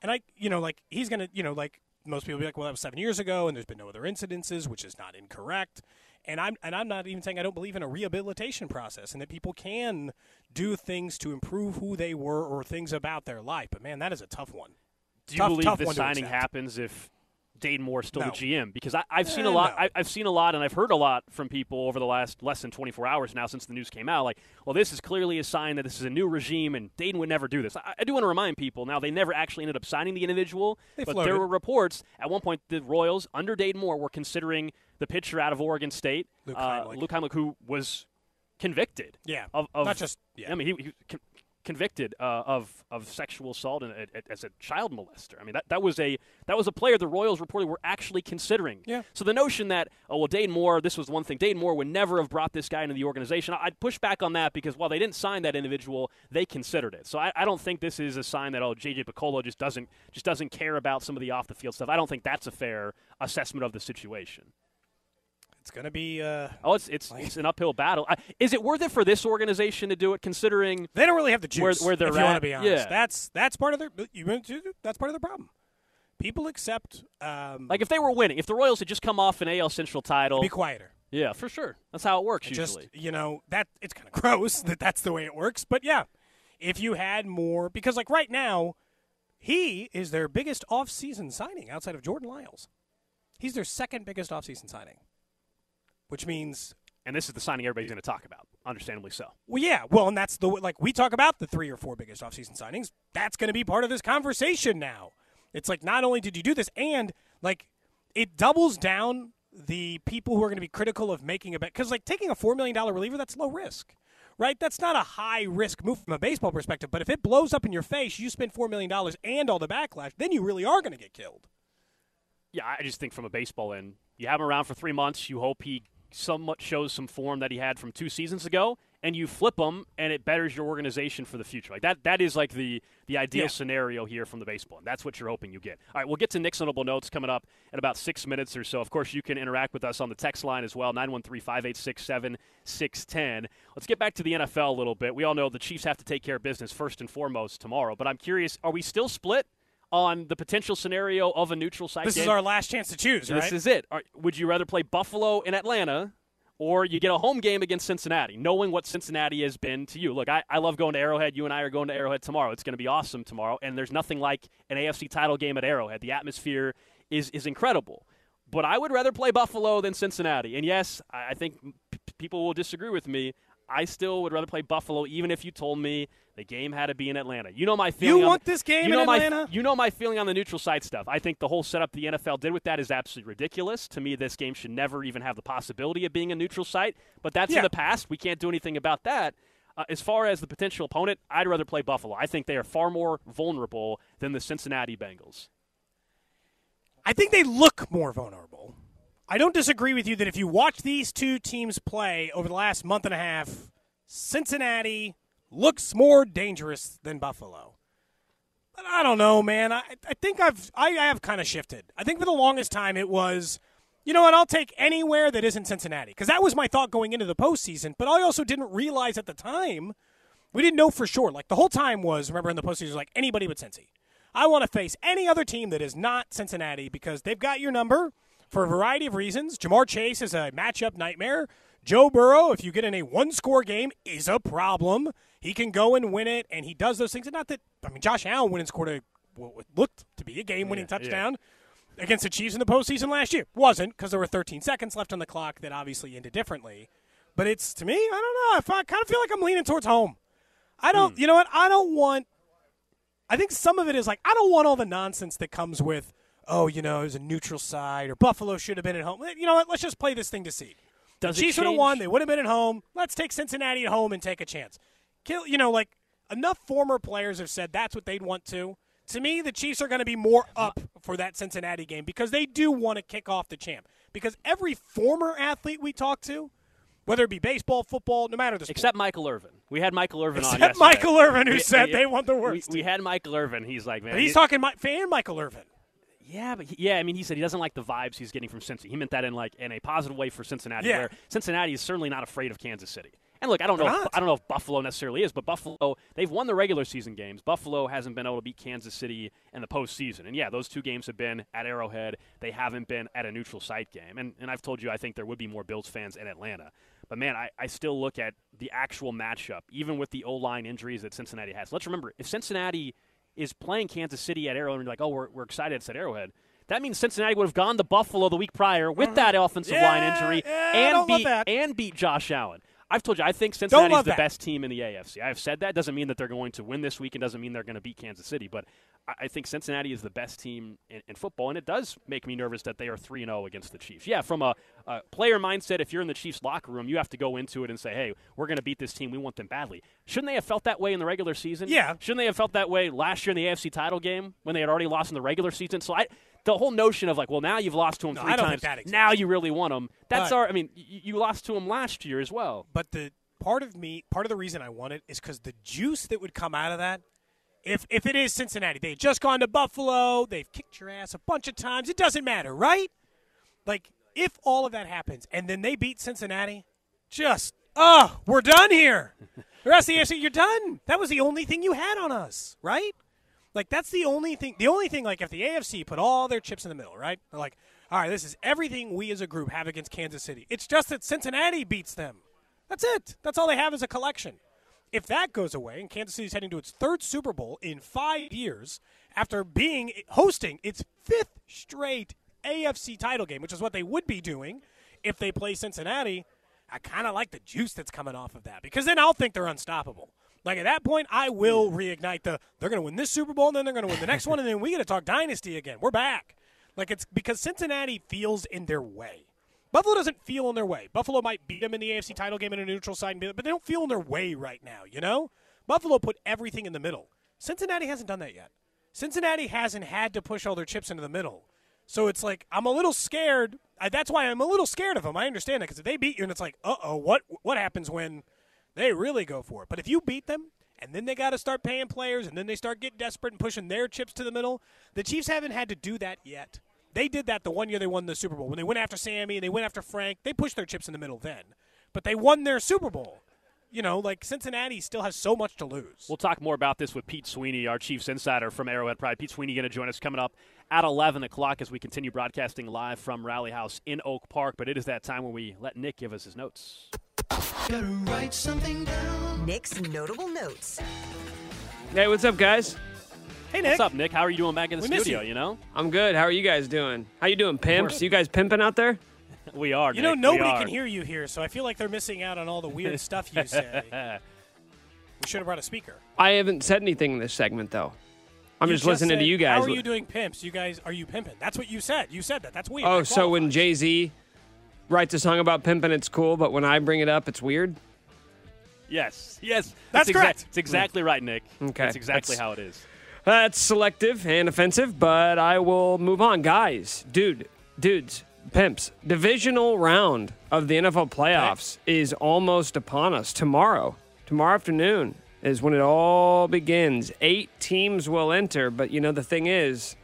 and I, you know, like he's going to, you know, like most people be like, well, that was seven years ago and there's been no other incidences, which is not incorrect. And I'm, and I'm not even saying I don't believe in a rehabilitation process and that people can do things to improve who they were or things about their life. But man, that is a tough one. Do you Tough- believe tough this signing happens if Dayton Moore is still No. the GM? Because I, I've seen Eh, a lot. no. I, I've seen a lot, and I've heard a lot from people over the last less than 24 hours now since the news came out. Like, well, this is clearly a sign that this is a new regime, and Dayton would never do this. I, I do want to remind people now they never actually ended up signing the individual, They but floated. there were reports at one point the Royals under Dayton Moore were considering the pitcher out of Oregon State, Luke uh, Heimlich. Luke Heimlich, who was convicted. Yeah, of, of not just- yeah. I mean, he, he convicted uh, of of sexual assault and, uh, as a child molester. I mean, that, that was a that was a player the Royals reportedly were actually considering. Yeah. So the notion that oh well, Dayton Moore, this was one thing. Dayton Moore would never have brought this guy into the organization. I- I'd push back on that because while they didn't sign that individual, they considered it. So I, I don't think this is a sign that oh JJ Picollo just doesn't just doesn't care about some of the off the field stuff. I don't think that's a fair assessment of the situation. It's going to be. Uh, Oh, it's it's it's an uphill battle. I, is it worth it for this organization to do it, considering they don't really have the where, juice. where they're if you want to be honest, Yeah. that's that's part of their. You that's part of the problem. People accept. Um, Like if they were winning, if the Royals had just come off an AL Central title, be quieter. yeah, for sure. That's how it works usually. Just you know that it's kind of gross [laughs] that that's the way it works. But yeah, if you had more, because like right now, he is their biggest off-season signing outside of Jordan Lyles. He's their second biggest off-season signing, which means and this is the signing everybody's going to talk about, understandably so. Well, yeah. Well, and that's the like we talk about the three or four biggest offseason signings. That's going to be part of this conversation now. It's like not only did you do this, and like it doubles down the people who are going to be critical of making a bet because like taking a four million dollar reliever that's low risk, right? That's not a high risk move from a baseball perspective. But if it blows up in your face, you spend four million dollars and all the backlash, then you really are going to get killed. Yeah, I just think from a baseball end, you have him around for three months. You hope he somewhat shows some form that he had from two seasons ago, and you flip him, and it betters your organization for the future. Like that, that is like the the ideal Yeah. scenario here from the baseball. And that's what you're hoping you get. All right, we'll get to Nick's notable notes coming up in about six minutes or so. Of course, you can interact with us on the text line as well, 913-586-7610. Let's get back to the NFL a little bit. We all know the Chiefs have to take care of business first and foremost tomorrow, but I'm curious, are we still split on the potential scenario of a neutral site This game? is our last chance to choose, right? This is it. Would you rather play Buffalo in Atlanta or you get a home game against Cincinnati, knowing what Cincinnati has been to you? Look, I, I love going to Arrowhead. You and I are going to Arrowhead tomorrow. It's going to be awesome tomorrow. And there's nothing like an AFC title game at Arrowhead. The atmosphere is, is incredible. But I would rather play Buffalo than Cincinnati. And yes, I think p- people will disagree with me. I still would rather play Buffalo, even if you told me the game had to be in Atlanta. You know my feeling. You want this game you know in my, Atlanta? You know my feeling on the neutral site stuff. I think the whole setup the NFL did with that is absolutely ridiculous. To me, this game should never even have the possibility of being a neutral site. But that's Yeah. in the past. We can't do anything about that. Uh, as far as the potential opponent, I'd rather play Buffalo. I think they are far more vulnerable than the Cincinnati Bengals. I think they look more vulnerable. I don't disagree with you that if you watch these two teams play over the last month and a half, Cincinnati looks more dangerous than Buffalo. But I don't know, man. I, I think I've I have kind of shifted. I think for the longest time it was, you know what? I'll take anywhere that isn't Cincinnati because that was my thought going into the postseason. But I also didn't realize at the time we didn't know for sure. Like the whole time was remember in the postseason like anybody but Cincy. I want to face any other team that is not Cincinnati because they've got your number for a variety of reasons. Ja'Marr Chase is a matchup nightmare. Joe Burrow, if you get in a one score game, is a problem. He can go and win it, and he does those things. And not that, I mean, Josh Allen went and scored a what looked to be a game winning Yeah, yeah. touchdown against the Chiefs in the postseason last year. Wasn't because there were 13 seconds left on the clock that obviously ended differently. But it's, to me, I don't know. I kind of feel like I'm leaning towards home. I don't, Hmm. you know what? I don't want I think some of it is like I don't want all the nonsense that comes with oh you know it was a neutral side or Buffalo should have been at home. You know what? Let's just play this thing to seed. Does the Chiefs would have won. They would have been at home. Let's take Cincinnati at home and take a chance. Kill. You know, like enough former players have said that's what they'd want to. To me, the Chiefs are going to be more up for that Cincinnati game because they do want to kick off the champ. Because every former athlete we talk to, whether it be baseball, football, no matter the sport, Except Michael Irvin. We had Michael Irvin on Except yesterday. Michael Irvin, who We- said we- they want the we- worst. We, had Michael Irvin. He's like, man, But he's he- talking my fan Michael Irvin. Yeah, but he, yeah, I mean, he said he doesn't like the vibes he's getting from Cincy. He meant that in like in a positive way for Cincinnati, Yeah. where Cincinnati is certainly not afraid of Kansas City. And look, I don't know, They're if, not. I don't know if Buffalo necessarily is, but Buffalo they've won the regular season games. Buffalo hasn't been able to beat Kansas City in the postseason, and yeah, those two games have been at Arrowhead. They haven't been at a neutral site game, and and I've told you I think there would be more Bills fans in Atlanta. But man, I, I still look at the actual matchup, even with the O line injuries that Cincinnati has. Let's remember, if Cincinnati is playing Kansas City at Arrowhead, and you're like, oh, we're, we're excited it's at Arrowhead. That means Cincinnati would have gone to Buffalo the week prior with that offensive line Mm-hmm. Injury yeah, and beat and beat Josh Allen. I've told you I think Cincinnati is the that. best team in the AFC. I've said that doesn't mean that they're going to win this week and doesn't mean they're going to beat Kansas City, but I, think Cincinnati is the best team in, in football, and it does make me nervous that they are three and zero against the Chiefs. Yeah, from a, a player mindset, if you're in the Chiefs locker room, you have to go into it and say, "Hey, we're going to beat this team. We want them badly." Shouldn't they have felt that way in the regular season? Yeah. Shouldn't they have felt that way last year in the AFC title game when they had already lost in the regular season? So I. The whole notion of like, well, now you've lost to them No, three I don't times. think that exists. now you really want them. That's But- our. I mean, y- you lost to them last year as well. But the part of me, part of the reason I want it is because the juice that would come out of that, if if it is Cincinnati, they just gone to Buffalo, they've kicked your ass a bunch of times. It doesn't matter, right? Like if all of that happens and then they beat Cincinnati, just oh, we're done here. [laughs] The rest of the AFC, you're done. That was the only thing you had on us, right? Like that's the only thing. The only thing, like if the AFC put all their chips in the middle, right? They're like, all right, this is everything we as a group have against Kansas City. It's just that Cincinnati beats them. That's it. That's all they have as a collection. If that goes away, and Kansas City's heading to its third Super Bowl in five years after being hosting its fifth straight AFC title game, which is what they would be doing if they play Cincinnati. I kind of like the juice that's coming off of that because then I'll think they're unstoppable. Like at that point, I will reignite the. They're going to win this Super Bowl, and then they're going to win the next one, and then we got to talk dynasty again. We're back. Like it's because Cincinnati feels in their way. Buffalo doesn't feel in their way. Buffalo might beat them in the AFC title game in a neutral site, but they don't feel in their way right now. You know, Buffalo put everything in the middle. Cincinnati hasn't done that yet. Cincinnati hasn't had to push all their chips into the middle. So it's like I'm a little scared. That's why I'm a little scared of them. I understand that because if they beat you, and it's like, uh oh, what what happens when they really go for it? But if you beat them, and then they got to start paying players, and then they start getting desperate and pushing their chips to the middle, the Chiefs haven't had to do that yet. They did that the one year they won the Super Bowl when they went after Sammy and they went after Frank. They pushed their chips in the middle then, but they won their Super Bowl. You know, like Cincinnati still has so much to lose. We'll talk more about this with Pete Sweeney, our Chiefs insider from Arrowhead Pride. Pete Sweeney going to join us coming up at 11 o'clock as we continue broadcasting live from Rally House in Oak Park. But it is that time when we let Nick give us his notes. Nick's notable notes. Hey, what's up, guys? Hey, Nick. What's up, Nick? How are you doing back in the We studio? you. You know, I'm good. How are you guys doing? How you doing, pimps? You guys pimping out there? [laughs] we are. You know, Nick, we nobody can hear you here, so I feel like they're missing out on all the weird [laughs] stuff you say. We should have brought a speaker. I haven't said anything in this segment though. I'm You just, listening said, to you guys. How are you doing pimps? You guys, are you pimping? That's what you said. You said that. That's weird. oh, That so when. Jay Z writes a song about pimping, it's cool, but when I bring it up, it's weird. Yes, yes, That's exact- correct. It's exactly right, Nick. Okay, that's exactly that's- how it is. That's selective and offensive, but I will move on. Guys, dude, dudes, pimps, divisional round of the NFL playoffs is almost upon us. Tomorrow, tomorrow afternoon is when it all begins. Eight teams will enter, but you know, the thing is,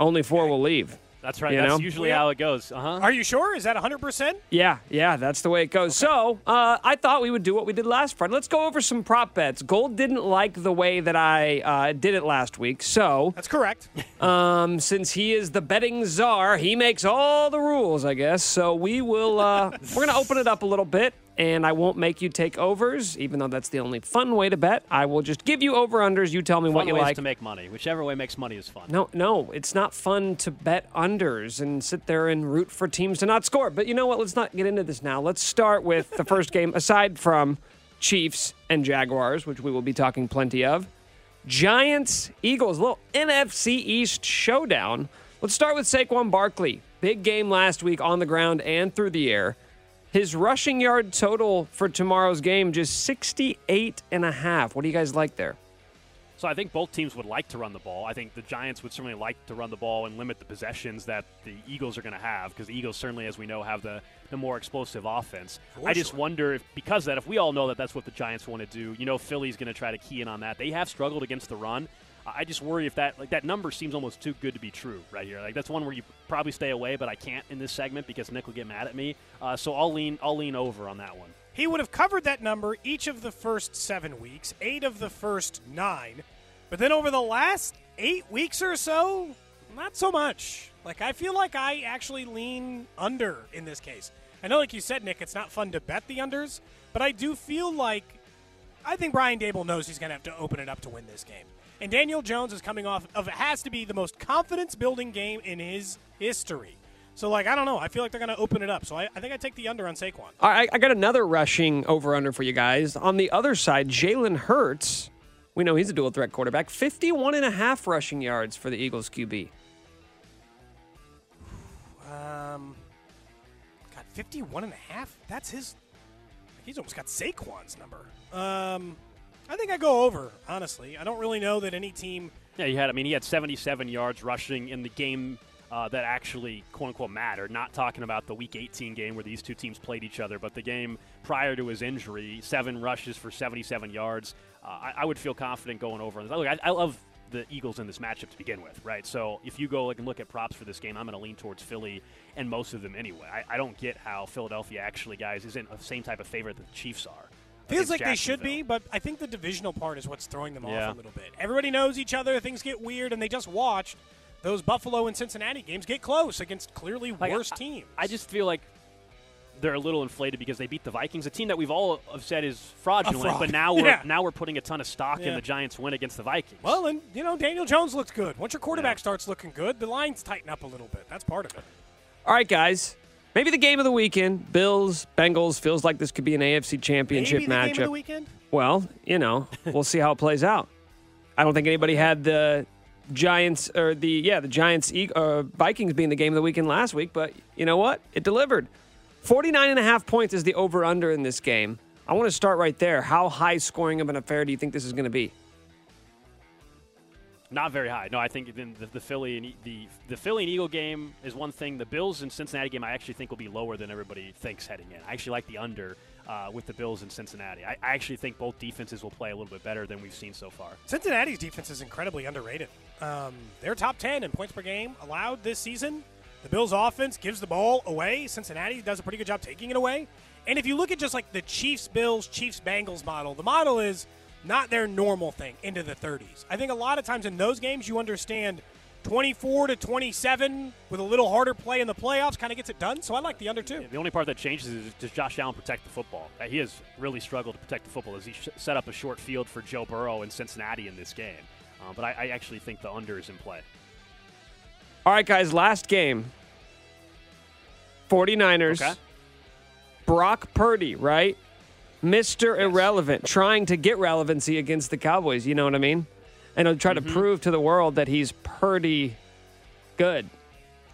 only four will leave. That's right. You that's know? usually Yeah. how it goes. Uh huh. Are you sure? Is that 100%? Yeah, yeah, that's the way it goes. So uh, I thought we would do what we did last Friday. Let's go over some prop bets. Gold didn't like the way that I uh, did it last week, so That's correct. [laughs] um, since he is the betting czar, he makes all the rules, I guess. So we will. Uh, [laughs] we're gonna open it up a little bit, and I won't make you take overs, even though that's the only fun way to bet. I will just give you over unders. You tell me what Fun you ways like. to make money. Whichever way makes money is fun. No, no, it's not fun to bet unders and sit there and root for teams to not score. But you know what? Let's not get into this now. Let's start with the first game, aside from Chiefs and Jaguars, which we will be talking plenty of. Giants, Eagles, little NFC East showdown. Let's start with Saquon Barkley. Big game last week on the ground and through the air. His rushing yard total for tomorrow's game just 68 and a half. What do you guys like there? So I think both teams would like to run the ball. I think the Giants would certainly like to run the ball and limit the possessions that the Eagles are going to have because the Eagles certainly, as we know, have the, the more explosive offense. I just wonder if because of that, if we all know that that's what the Giants want to do, you know, Philly's going to try to key in on that. They have struggled against the run. I just worry if that like that number seems almost too good to be true right here. Like that's one where you probably stay away, but I can't in this segment because Nick will get mad at me. Uh, so I'll lean I'll lean over on that one. He would have covered that number each of the first seven weeks, eight of the first nine. But then over the last eight weeks or so, not so much. Like, I feel like I actually lean under in this case. I know, like you said, Nick, it's not fun to bet the unders, but I do feel like I think Brian Daboll knows he's going to have to open it up to win this game. And Daniel Jones is coming off of it has to be the most confidence building game in his history. So, like, I don't know. I feel like they're going to open it up. So I, I think I take the under on Saquon. All right, I got another rushing over under for you guys. On the other side, Jalen Hurts, we know he's a dual threat quarterback, 51 and a half rushing yards for the Eagles QB. Um, got 51 and a half. That's his. He's almost got Saquon's number. Um, I think I go over. Honestly, I don't really know that any team. Yeah, he had. I mean, he had 77 yards rushing in the game uh, that actually "quote unquote" mattered. Not talking about the Week 18 game where these two teams played each other, but the game prior to his injury, seven rushes for 77 yards. Uh, I, I would feel confident going over. on this. Look, I, I love the Eagles in this matchup to begin with, right? So if you go like, and look at props for this game, I'm going to lean towards Philly and most of them anyway. I, I don't get how Philadelphia actually, guys, isn't the same type of favorite that the Chiefs are. Feels like they should be, but I think the divisional part is what's throwing them Yeah. off a little bit. Everybody knows each other. Things get weird, and they just watched those Buffalo and Cincinnati games get close against clearly Like, worse I- teams. I just feel like they're a little inflated because they beat the Vikings, a team that we've all have said is fraudulent. But now we're [laughs] Yeah. now we're putting a ton of stock Yeah. in the Giants' win against the Vikings. well, and you know Daniel Jones looked good. Once your quarterback Yeah. starts looking good, the lines tighten up a little bit. That's part of it. All right, guys. Maybe the game of the weekend, Bills, Bengals, feels like this could be an AFC championship Maybe the matchup. game of the weekend. Well, you know, we'll see how it plays out. I don't think anybody had the Giants or the yeah the Giants uh, Vikings being the game of the weekend last week, but you know what? It delivered. 49 and a half points is the over under in this game. I want to start right there. How high scoring of an affair do you think this is going to be? Not very high. No, I think the, the Philly and the the Philly and Eagle game is one thing. The Bills and Cincinnati game I actually think will be lower than everybody thinks heading in. I actually like the under uh, with the Bills in Cincinnati. I, I actually think both defenses will play a little bit better than we've seen so far. Cincinnati's defense is incredibly underrated. Um, they're top 10 in points per game allowed this season. The Bills' offense gives the ball away. Cincinnati does a pretty good job taking it away. And if you look at just like the Chiefs Bills, Chiefs Bengals model, the model is not their normal thing into the 30s. I think a lot of times in those games, you understand 24 to 27 with a little harder play in the playoffs kind of gets it done. So I like the under two. The only part that changes is does Josh Allen protect the football? Uh, He has really struggled to protect the football as he sh- set up a short field for Joe Burrow in Cincinnati in this game. Uh, but I, I actually think the under is in play. All right, guys, last game. 49ers. Okay. Brock Purdy, right? Mr. Irrelevant, trying to get relevancy against the Cowboys. You know what I mean? And he'll try Mm-hmm. to prove to the world that he's pretty good.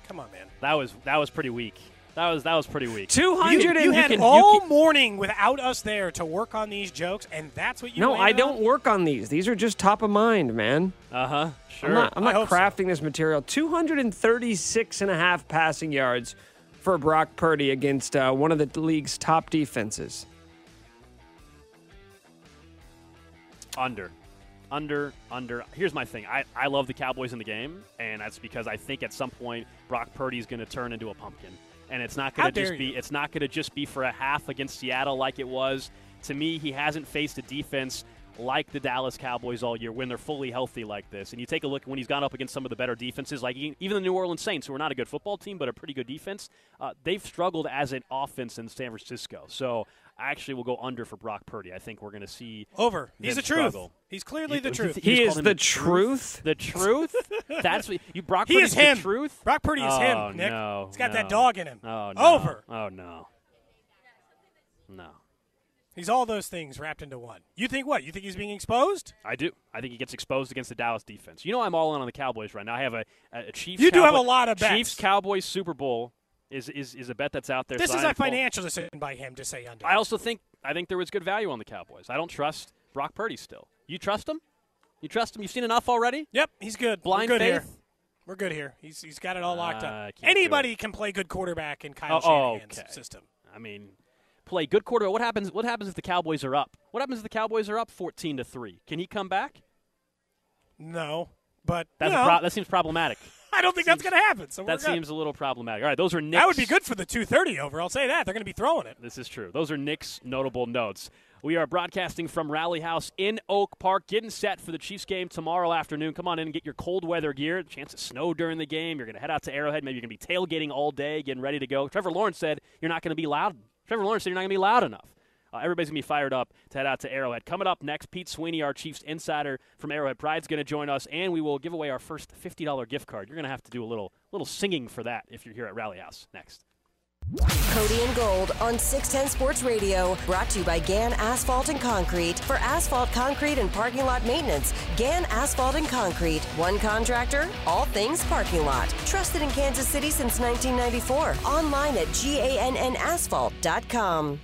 Come on, man. That was that was pretty weak. That was that was pretty weak. 200 You, and you had can- you all can- morning without us there to work on these jokes, and that's what you. No, I on? don't work on these. These are just top of mind, man. Uh huh. Sure. I'm not, I'm not hope so. crafting this material. 236 and a half passing yards for Brock Purdy against uh, one of the league's top defenses. Under. Under, under. Here's my thing. I, I love the Cowboys in the game, and that's because I think at some point Brock Purdy's going to turn into a pumpkin. And it's not going to just be you. it's not going to just be for a half against Seattle like it was. To me, he hasn't faced a defense like the Dallas Cowboys all year when they're fully healthy like this. And you take a look when he's gone up against some of the better defenses, like even the New Orleans Saints, who are not a good football team but a pretty good defense. Uh, they've struggled as an offense in San Francisco. So I actually will go under for Brock Purdy. I think we're going to see Over. He's them the truth. He's clearly the You- truth. you He just is called the truth? The truth? [laughs] That's what you Brock He Purdy's is him. the truth. Brock Purdy is oh, him, Nick. No, He's got that dog in him. Oh no. Over. Oh no. No. He's all those things wrapped into one. You think what? You think he's being exposed? I do. I think he gets exposed against the Dallas defense. You know, I'm all in on the Cowboys right now. I have a, a Chiefs. You do have a lot of bets. Chiefs Cowboys Super Bowl is is, is a bet that's out there. This is a financial decision by him to say under. I also think I think there was good value on the Cowboys. I don't trust Brock Purdy still. You trust him? You trust him? You've seen enough already? Yep, he's good. Blind We're good here. faith? We're good here. He's he's got it all locked Uh, up. I can't do Anybody can play good quarterback in Kyle Oh, oh, Shanahan's okay. system. I mean, play good quarter. What happens? What happens if the Cowboys are up? What happens if the Cowboys are up fourteen to three? Can he come back? No, but That's no, a pro- that seems problematic. I don't think that's going to happen. So we're That seems a little problematic. All right, those are Nick's. that would be good for the 230 over. I'll say that they're going to be throwing it. This is true. Those are Nick's notable notes. We are broadcasting from Rally House in Oak Park, getting set for the Chiefs game tomorrow afternoon. Come on in and get your cold weather gear. Chance of snow during the game. You're going to head out to Arrowhead. Maybe you're going to be tailgating all day, getting ready to go. Trevor Lawrence said you're not going to be loud. Trevor Lawrence said you're not going to be loud enough. Uh, everybody's going to be fired up to head out to Arrowhead. Coming up next, Pete Sweeney, our Chiefs insider from Arrowhead Pride's going to join us, and we will give away our first $50 gift card. You're going to have to do a little little singing for that if you're here at Rally House next. Cody and Gold on 610 Sports Radio, brought to you by Gan Asphalt and Concrete. For asphalt, concrete, and parking lot maintenance, Gan Asphalt and Concrete. One contractor, all things parking lot. Trusted in Kansas City since 1994. Online at GANNasphalt.com.